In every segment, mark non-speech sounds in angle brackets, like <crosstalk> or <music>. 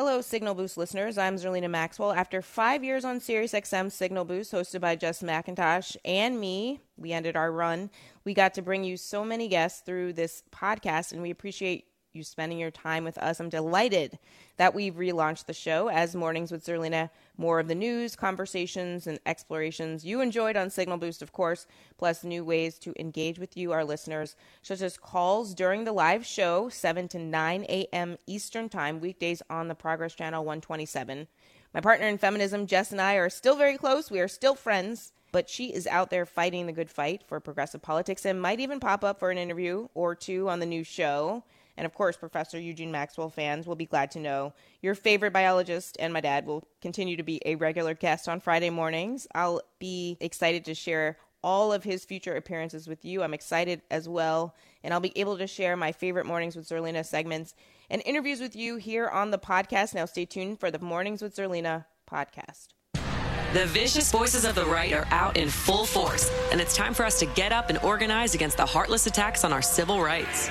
Hello, Signal Boost listeners. I'm Zerlina Maxwell. After five years on SiriusXM Signal Boost, hosted by Jess McIntosh and me, we ended our run. We got to bring you so many guests through this podcast, and we appreciate you spending your time with us. I'm delighted that we've relaunched the show as Mornings with Zerlina. More of the news, conversations, and explorations you enjoyed on Signal Boost, of course, plus new ways to engage with you, our listeners, such as calls during the live show, 7 to 9 a.m. Eastern Time, weekdays on the Progress Channel 127. My partner in feminism, Jess, and I are still very close. We are still friends but she is out there fighting the good fight for progressive politics and might even pop up for an interview or two on the new show. And of course, Professor Eugene Maxwell fans will be glad to know your favorite biologist and my dad will continue to be a regular guest on Friday mornings. I'll be excited to share all of his future appearances with you. I'm excited as well. And I'll be able to share my favorite Mornings with Zerlina segments and interviews with you here on the podcast. Now, stay tuned for the Mornings with Zerlina podcast. The vicious voices of the right are out in full force, and it's time for us to get up and organize against the heartless attacks on our civil rights.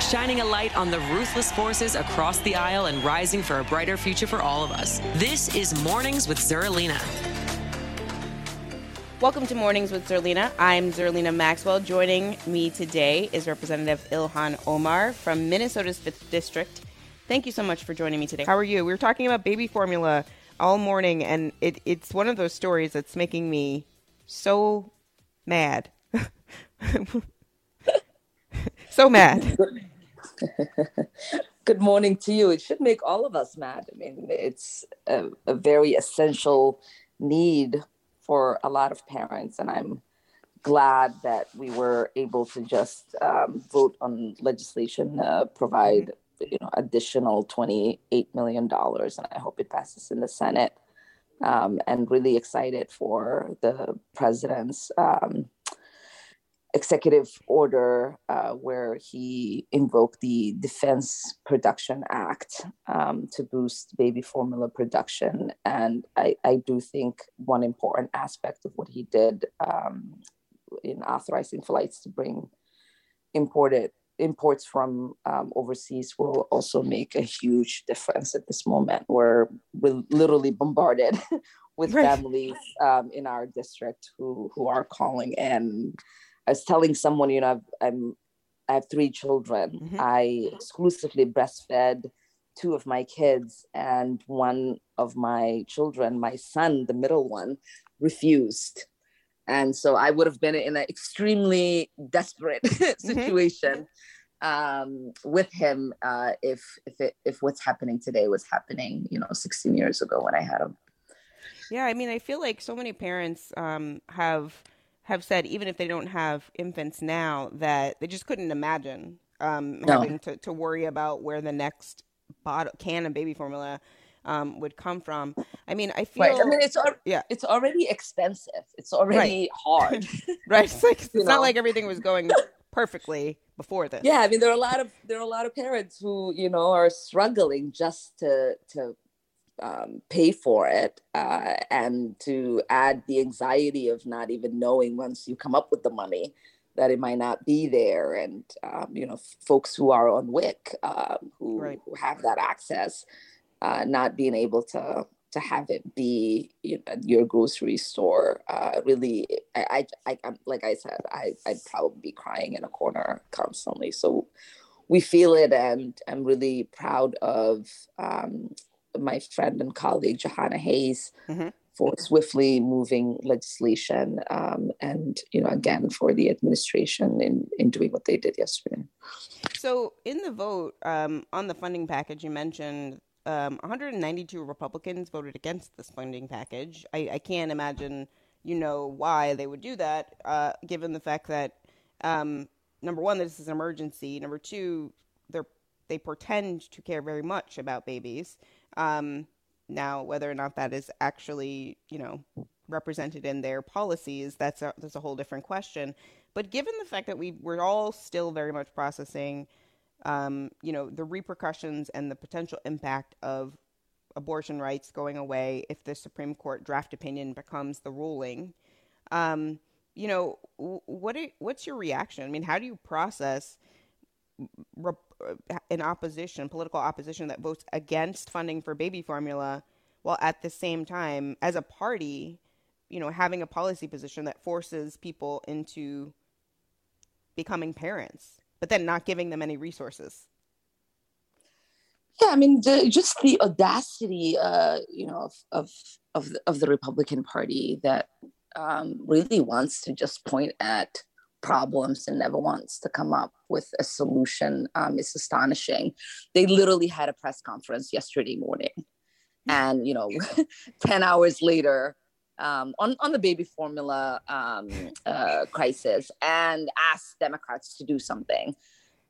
shining a light on the ruthless forces across the aisle and rising for a brighter future for all of us. This is Mornings with Zerlina. Welcome to Mornings with Zerlina. I'm Zerlina Maxwell. Joining me today is Representative Ilhan Omar from Minnesota's 5th District. Thank you so much for joining me today. How are you? We were talking about baby formula all morning, and it, it's one of those stories that's making me so mad. <laughs> so mad. <laughs> <laughs> Good morning to you. It should make all of us mad. I mean, it's a, a very essential need for a lot of parents, and I'm glad that we were able to just um, vote on legislation uh, provide you know additional 28 million dollars and i hope it passes in the senate um, and really excited for the president's um, executive order uh, where he invoked the Defense Production Act um, to boost baby formula production. And I, I, do think one important aspect of what he did um, in authorizing flights to bring imported imports from um, overseas will also make a huge difference at this moment. We're, we're literally bombarded <laughs> with right. families um, in our district who, who are calling in I was telling someone, you know, i am I have three children. Mm-hmm. I exclusively breastfed two of my kids, and one of my children, my son, the middle one, refused. And so I would have been in an extremely desperate <laughs> mm-hmm. situation mm-hmm. um, with him uh, if if it, if what's happening today was happening, you know, 16 years ago when I had him. Yeah, I mean, I feel like so many parents um, have have said even if they don't have infants now that they just couldn't imagine um, no. having to, to worry about where the next bottle can of baby formula um, would come from. I mean, I feel. Right. I mean, it's al- yeah, it's already expensive. It's already right. hard. <laughs> <laughs> right. It's like it's not like everything was going <laughs> perfectly before this. Yeah, I mean, there are a lot of there are a lot of parents who you know are struggling just to to um, pay for it uh, and to add the anxiety of not even knowing once you come up with the money that it might not be there and um, you know folks who are on WIC um, who, right. who, have that access uh, not being able to to have it be you know, your grocery store uh, really I, I, I like I said I, I'd probably be crying in a corner constantly so we feel it and I'm really proud of um, my friend and colleague Jahana Hayes mm-hmm. for swiftly moving legislation, um, and you know again for the administration in in doing what they did yesterday. So in the vote um, on the funding package, you mentioned um, 192 Republicans voted against this funding package. I, I, can't imagine, you know, why they would do that, uh, given the fact that um, number one, this is an emergency. Number two, they pretend to care very much about babies. Um, now, whether or not that is actually, you know, represented in their policies, that's a, that's a whole different question. But given the fact that we we're all still very much processing, um, you know, the repercussions and the potential impact of abortion rights going away if the Supreme Court draft opinion becomes the ruling, um, you know, what are, what's your reaction? I mean, how do you process re- an opposition, political opposition that votes against funding for baby formula, while at the same time, as a party, you know, having a policy position that forces people into becoming parents, but then not giving them any resources? Yeah, I mean, the, just the audacity, uh, you know, of of of the, of the Republican Party that um, really wants to just point at problems and never wants to come up with a solution um, is astonishing. They literally had a press conference yesterday morning, <laughs> and you know, <laughs> ten hours later, um, on on the baby formula um, uh, crisis, and asked Democrats to do something.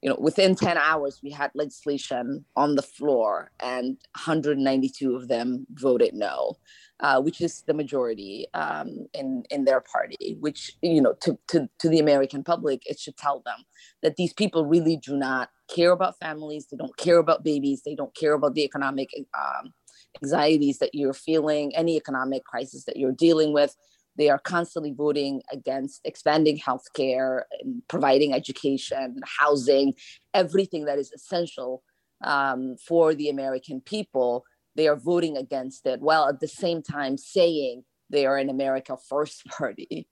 You know, within 10 hours, we had legislation on the floor, and 192 of them voted no, uh, which is the majority um, in in their party. Which you know, to, to to the American public, it should tell them that these people really do not care about families. They don't care about babies. They don't care about the economic um, anxieties that you're feeling, any economic crisis that you're dealing with. They are constantly voting against expanding healthcare, and providing education, housing, everything that is essential um, for the American people. They are voting against it while at the same time saying they are an America First <laughs> party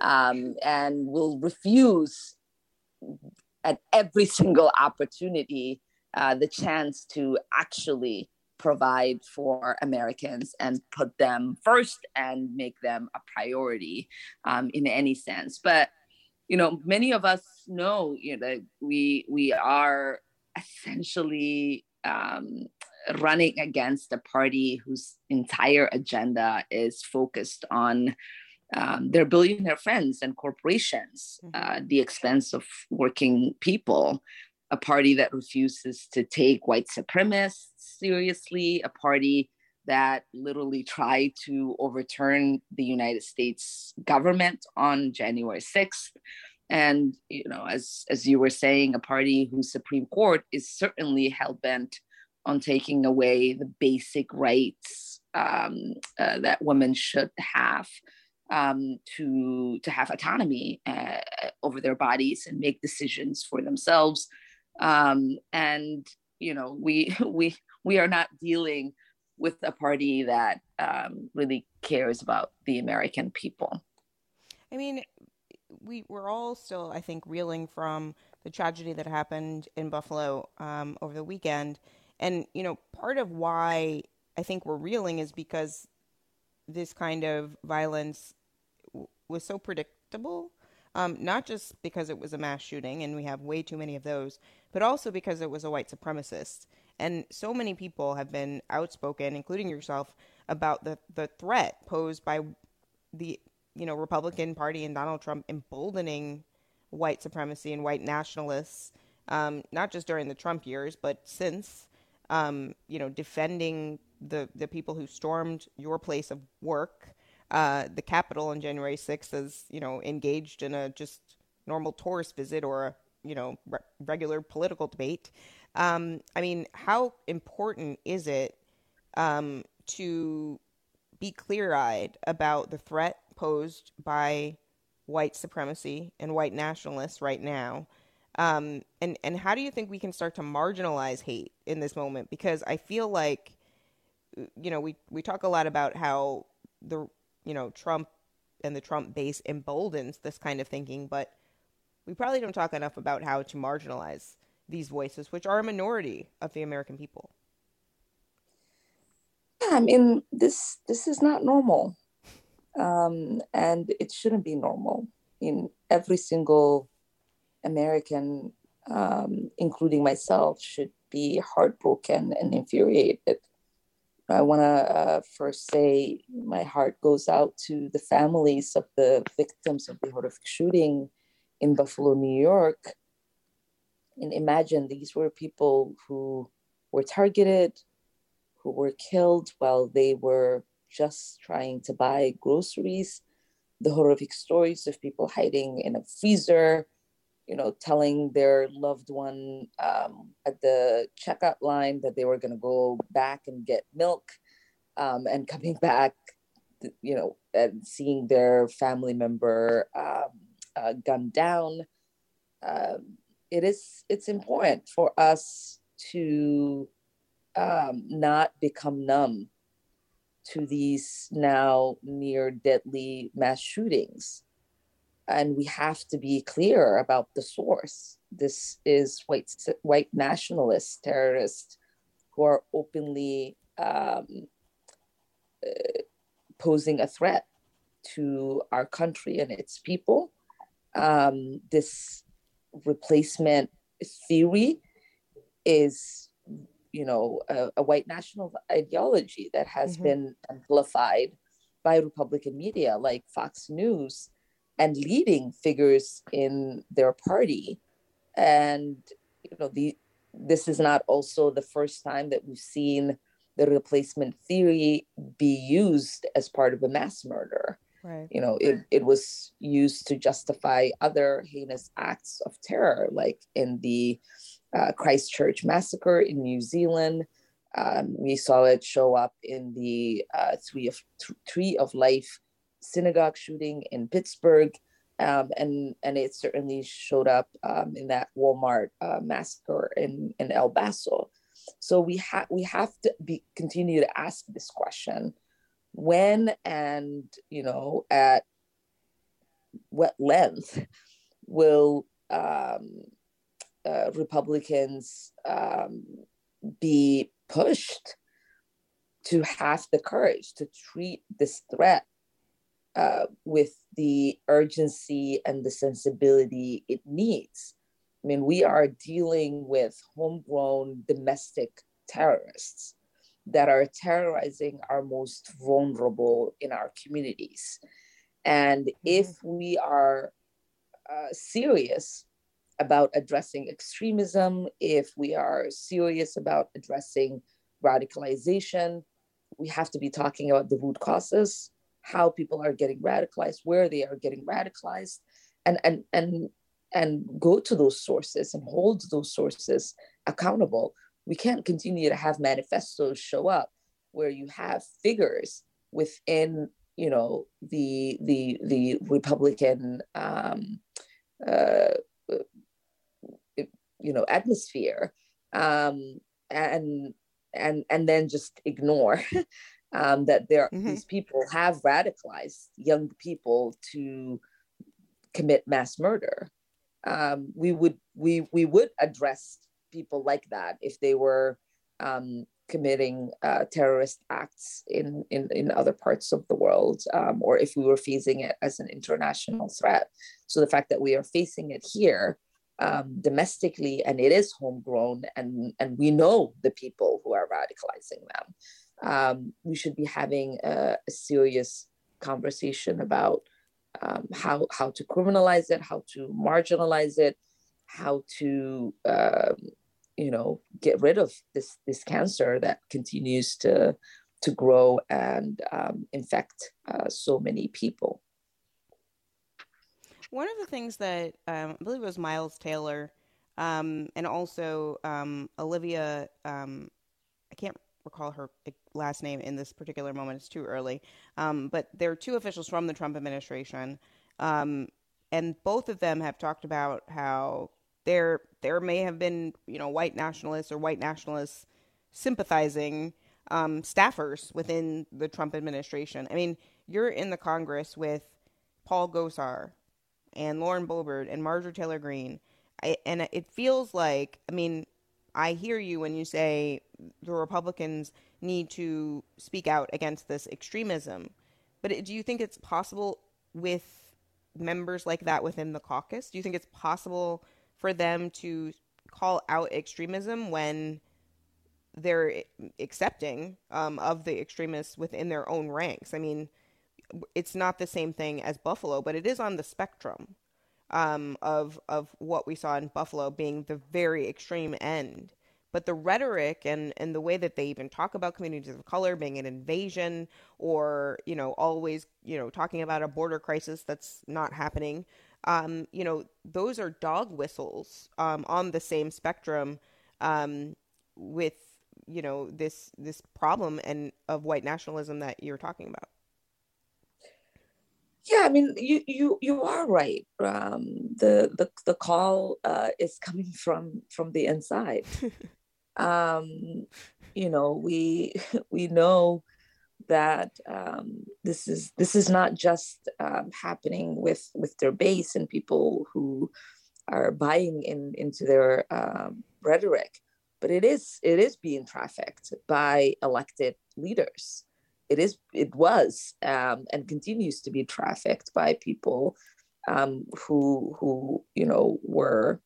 um, and will refuse at every single opportunity uh, the chance to actually provide for Americans and put them first and make them a priority um, in any sense. But you know, many of us know you know that we we are essentially um, running against a party whose entire agenda is focused on um, their billionaire friends and corporations mm-hmm. uh, the expense of working people a party that refuses to take white supremacists seriously, a party that literally tried to overturn the United States government on January 6th. And you know, as as you were saying, a party whose Supreme Court is certainly hell bent on taking away the basic rights um, uh, that women should have um, to to have autonomy uh, over their bodies and make decisions for themselves um, and you know we <laughs> we we are not dealing with a party that um, really cares about the American people. I mean, we we're all still, I think, reeling from the tragedy that happened in Buffalo um, over the weekend, and you know, part of why I think we're reeling is because this kind of violence w- was so predictable um, not just because it was a mass shooting, and we have way too many of those, but also because it was a white supremacist. And so many people have been outspoken, including yourself, about the, the threat posed by the you know Republican Party and Donald Trump emboldening white supremacy and white nationalists, um, not just during the Trump years, but since. Um, you know, defending the the people who stormed your place of work, uh, the Capitol on January 6th as, you know, engaged in a just normal tourist visit or a, you know, re- regular political debate. Um, I mean, how important is it um, to be clear eyed about the threat posed by white supremacy and white nationalists right now? Um, and, and how do you think we can start to marginalize hate in this moment? Because I feel like, you know, we, we talk a lot about how the you know, Trump and the Trump base emboldens this kind of thinking, but we probably don't talk enough about how to marginalize these voices, which are a minority of the American people. Yeah, I mean, this this is not normal, um, and it shouldn't be normal. In every single American, um, including myself, should be heartbroken and infuriated I want to uh, first say my heart goes out to the families of the victims of the horrific shooting in Buffalo, New York. And imagine these were people who were targeted, who were killed while they were just trying to buy groceries. The horrific stories of people hiding in a freezer, you know, telling their loved one um, at the checkout line that they were going to go back and get milk um, and <laughs> coming back, you know, and seeing their family member um, uh, gunned down. Um, it is it's important for us to um, not become numb to these now near deadly mass shootings and we have to be clear about the source this is white white nationalist terrorists who are openly um, uh, posing a threat to our country and its people um, this replacement theory is you know a, a white national ideology that has mm-hmm. been amplified by republican media like fox news and leading figures in their party and you know the this is not also the first time that we've seen the replacement theory be used as part of a mass murder Right. You know, it, it was used to justify other heinous acts of terror, like in the uh, Christchurch massacre in New Zealand. Um, we saw it show up in the uh, Tree of Tree of Life synagogue shooting in Pittsburgh, um, and and it certainly showed up um, in that Walmart uh, massacre in in El Paso. So we have we have to be continue to ask this question: when and you know at what length will um, uh, Republicans um, be pushed to have the courage to treat this threat uh, with the urgency and the sensibility it needs. I mean, we are dealing with homegrown domestic terrorists that are terrorizing our most vulnerable in our communities. And mm-hmm. if we are uh, serious about addressing extremism, if we are serious about addressing radicalization, we have to be talking about the root causes, how people are getting radicalized, where they are getting radicalized, and and and and go to those sources and hold those sources accountable. We can't continue to have manifestos show up where you have figures within you know the the the republican um, uh, you know atmosphere um, and and and then just ignore <laughs> um, that there mm-hmm. these people have radicalized young people to commit mass murder um, we would we we would address people like that if they were um, committing uh, terrorist acts in, in, in other parts of the world, um, or if we were facing it as an international threat. So the fact that we are facing it here um, domestically and it is homegrown and, and we know the people who are radicalizing them, um, we should be having a, a serious conversation about um, how, how to criminalize it, how to marginalize it, how to um, you know get rid of this this cancer that continues to to grow and um, infect uh, so many people. One of the things that um, I believe it was Miles Taylor um, and also Olivia, I can't recall her last name in this particular moment, it's too early, um, but there are two officials from the Trump administration. and both of them have talked about how there there may have been you know white nationalists or white nationalists sympathizing um, staffers within the Trump administration. I mean, you're in the Congress with Paul Gosar and Lauren Boebert and Marjorie Taylor Greene, I, and it feels like I mean I hear you when you say the Republicans need to speak out against this extremism, but do you think it's possible with members like that within the caucus? Do you think it's possible? for them to call out extremism when they're accepting um, of the extremists within their own ranks. I mean, it's not the same thing as Buffalo, but it is on the spectrum. Um, of of what we saw in Buffalo being the very extreme end. But the rhetoric and, and the way that they even talk about communities of color being an invasion or, you know, always, you know, talking about a border crisis that's not happening, um, you know, those are dog whistles um, on the same spectrum um, with, you know, this this problem and of white nationalism that you're talking about. Yeah, I mean, you you you are right. Um, the the the call uh, is coming <laughs> from from the inside. <laughs> um, you know, we <laughs> we know that um, this is this is not just um, happening with with their base and people who are buying in into their um, rhetoric, but it is it is being trafficked by elected leaders. It is it was um, and continues to be trafficked by people um, who who you know were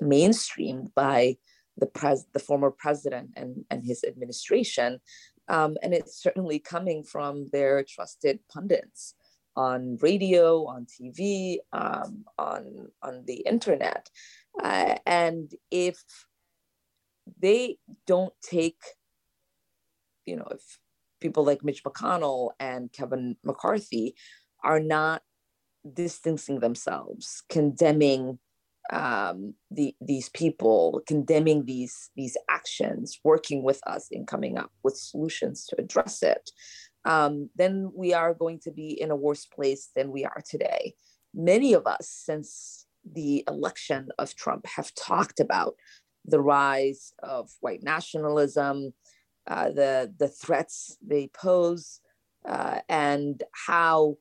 mainstreamed by the pres the former president and and his administration um, and it's certainly coming from their trusted pundits on radio on tv um, on on the internet. Uh, and if they don't take you know if people like mitch mcconnell and kevin mccarthy are not distancing themselves condemning um, the, these people condemning these these actions, working with us in coming up with solutions to address it, um, then we are going to be in a worse place than we are today. Many of us, since the election of Trump, have talked about the rise of white nationalism, uh, the the threats they pose, uh, and how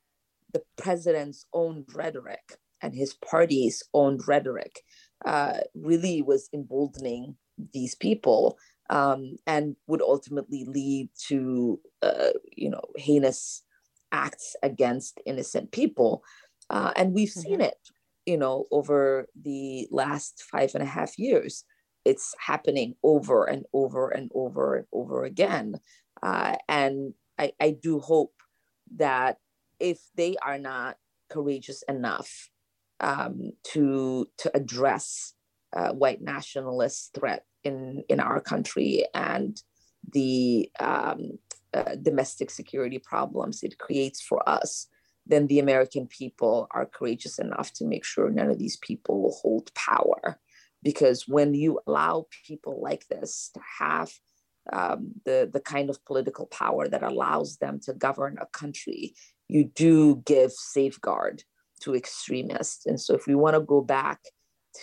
the president's own rhetoric and his party's own rhetoric uh, really was emboldening these people um, and would ultimately lead to uh, you know heinous acts against innocent people uh, and we've mm-hmm. seen it you know over the last five and a half years it's happening over and over and over and over again uh, and I, I do hope that if they are not courageous enough um, to to address uh, white nationalist threat in in our country and the um, uh, domestic security problems it creates for us, then the American people are courageous enough to make sure none of these people will hold power. Because when you allow people like this to have um, the, the kind of political power that allows them to govern a country, you do give safeguard to extremists. And so, if we want to go back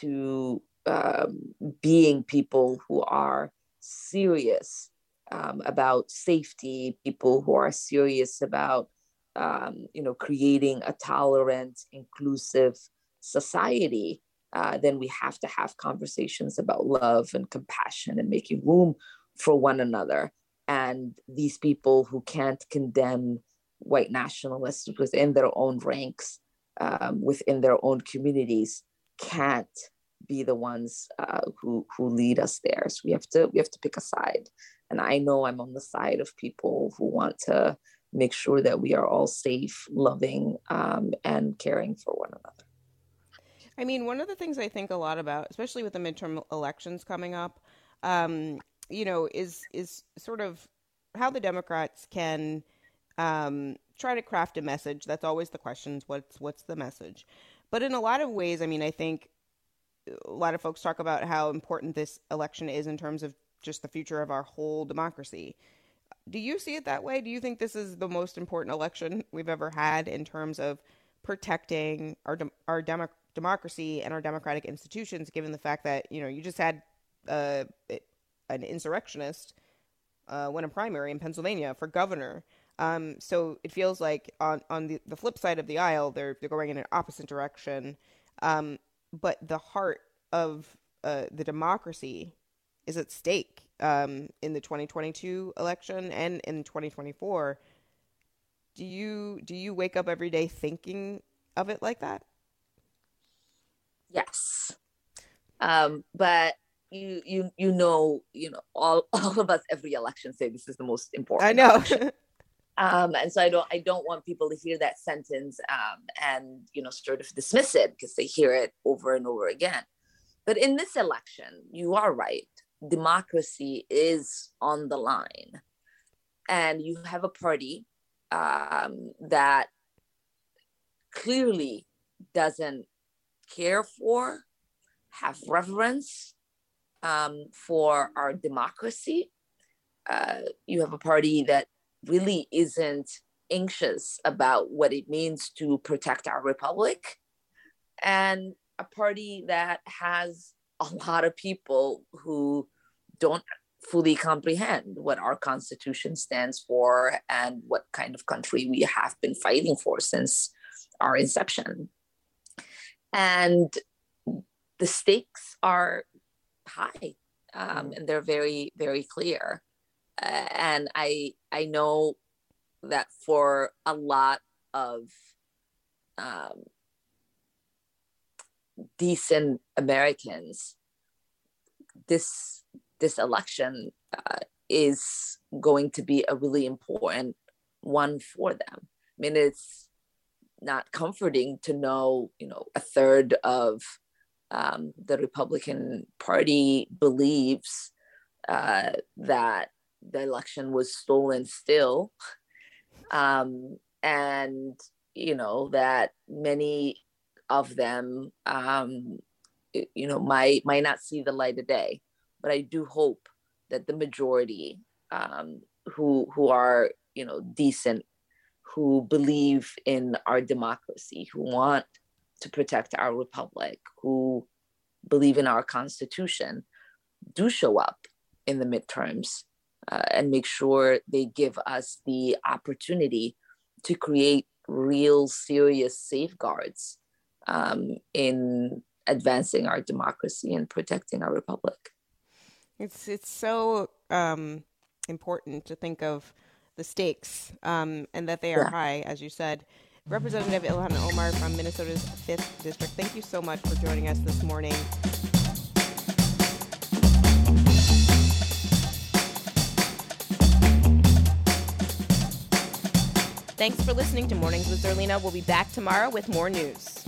to um, being people who are serious um, about safety, people who are serious about um, you know creating a tolerant, inclusive society, uh, then we have to have conversations about love and compassion and making room for one another. And these people who can't condemn white nationalists within their own ranks um, within their own communities can't be the ones uh, who who lead us there. So we have to we have to pick a side. And I know I'm on the side of people who want to make sure that we are all safe, loving, um, and caring for one another. I mean, one of the things I think a lot about, especially with the midterm elections coming up, um, you know, is is sort of how the Democrats can um, try to craft a message. That's always the questions. What's what's the message? But in a lot of ways, I mean, I think a lot of folks talk about how important this election is in terms of just the future of our whole democracy. Do you see it that way? Do you think this is the most important election we've ever had in terms of protecting our our demo- democracy and our democratic institutions? Given the fact that you know you just had uh, an insurrectionist uh, win a primary in Pennsylvania for governor. Um, so it feels like on on the, the flip side of the aisle, they're they're going in an opposite direction. Um, but the heart of uh, the democracy is at stake um, in the 2022 election and in 2024. Do you do you wake up every day thinking of it like that? Yes, um, but you you you know you know all <laughs> all of us every election say this is the most important. I know. <laughs> Um, and so I don't I don't want people to hear that sentence um, and you know sort of dismiss it because they hear it over and over again. But in this election, you are right. Democracy is on the line, and you have a party um, that clearly doesn't care for, have reverence um, for our democracy. Uh, you have a party that really isn't anxious about what it means to protect our republic, and a party that has a lot of people who don't fully comprehend what our constitution stands for and what kind of country we have been fighting for since our inception. And the stakes are high um, mm. and they're very, very clear. Uh, and I, I know that for a lot of um, decent Americans, this this election uh, is going to be a really important one for them. I mean, it's not comforting to know, you know, a third of um, the Republican Party believes uh, that the election was stolen still. Um, and, you know, that many of them, um, you know, might, might not see the light of day but I do hope that the majority um, who who are you know decent, who believe in our democracy, who want to protect our republic, who believe in our constitution, do show up in the midterms uh, and make sure they give us the opportunity to create real serious safeguards um, in advancing our democracy and protecting our republic. It's it's so um, important to think of the stakes um, and that they are yeah. high, as you said. Representative Ilhan Omar from Minnesota's 5th District, thank you so much for joining us this morning. Thanks for listening to Mornings with Zerlina. We'll be back tomorrow with more news.